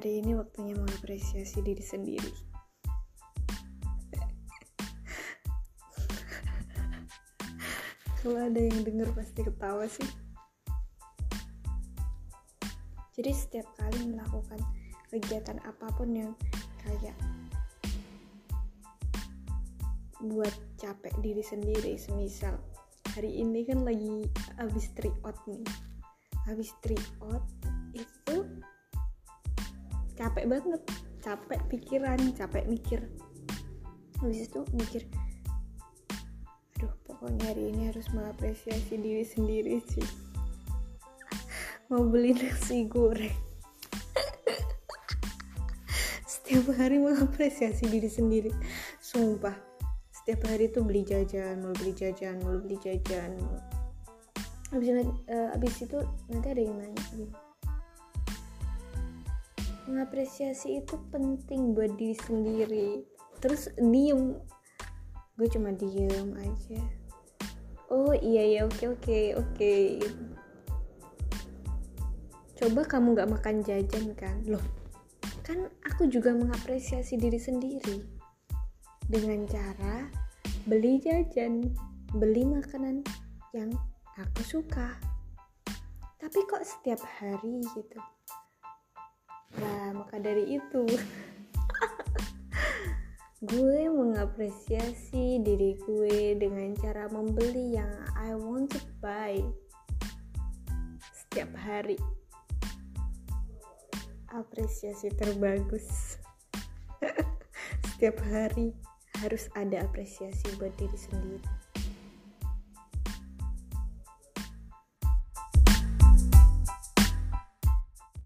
Hari ini waktunya mengapresiasi diri sendiri. Kalau ada yang denger pasti ketawa sih. Jadi setiap kali melakukan kegiatan apa pun yang kayak buat capek diri sendiri, semisal hari ini kan lagi habis tryout nih. Habis tryout capek banget, capek pikiran, capek mikir. Habis itu mikir aduh pokoknya hari ini harus mengapresiasi diri sendiri sih. Mau beli nasi goreng. Setiap hari mengapresiasi diri sendiri. Sumpah setiap hari tuh beli jajan mau beli jajan mau beli jajan. Habis, itu nanti ada yang nanya gini mengapresiasi itu penting buat diri sendiri. Terus diem. Gue cuma diem aja. Oh iya ya oke oke oke. Coba kamu gak makan jajan kan? Loh kan aku juga mengapresiasi diri sendiri. Dengan cara beli jajan beli makanan yang aku suka. Tapi kok setiap hari gitu nah maka dari itu gue mengapresiasi diri gue dengan cara membeli yang I want to buy setiap hari. Apresiasi terbagus. Setiap hari harus ada apresiasi buat diri sendiri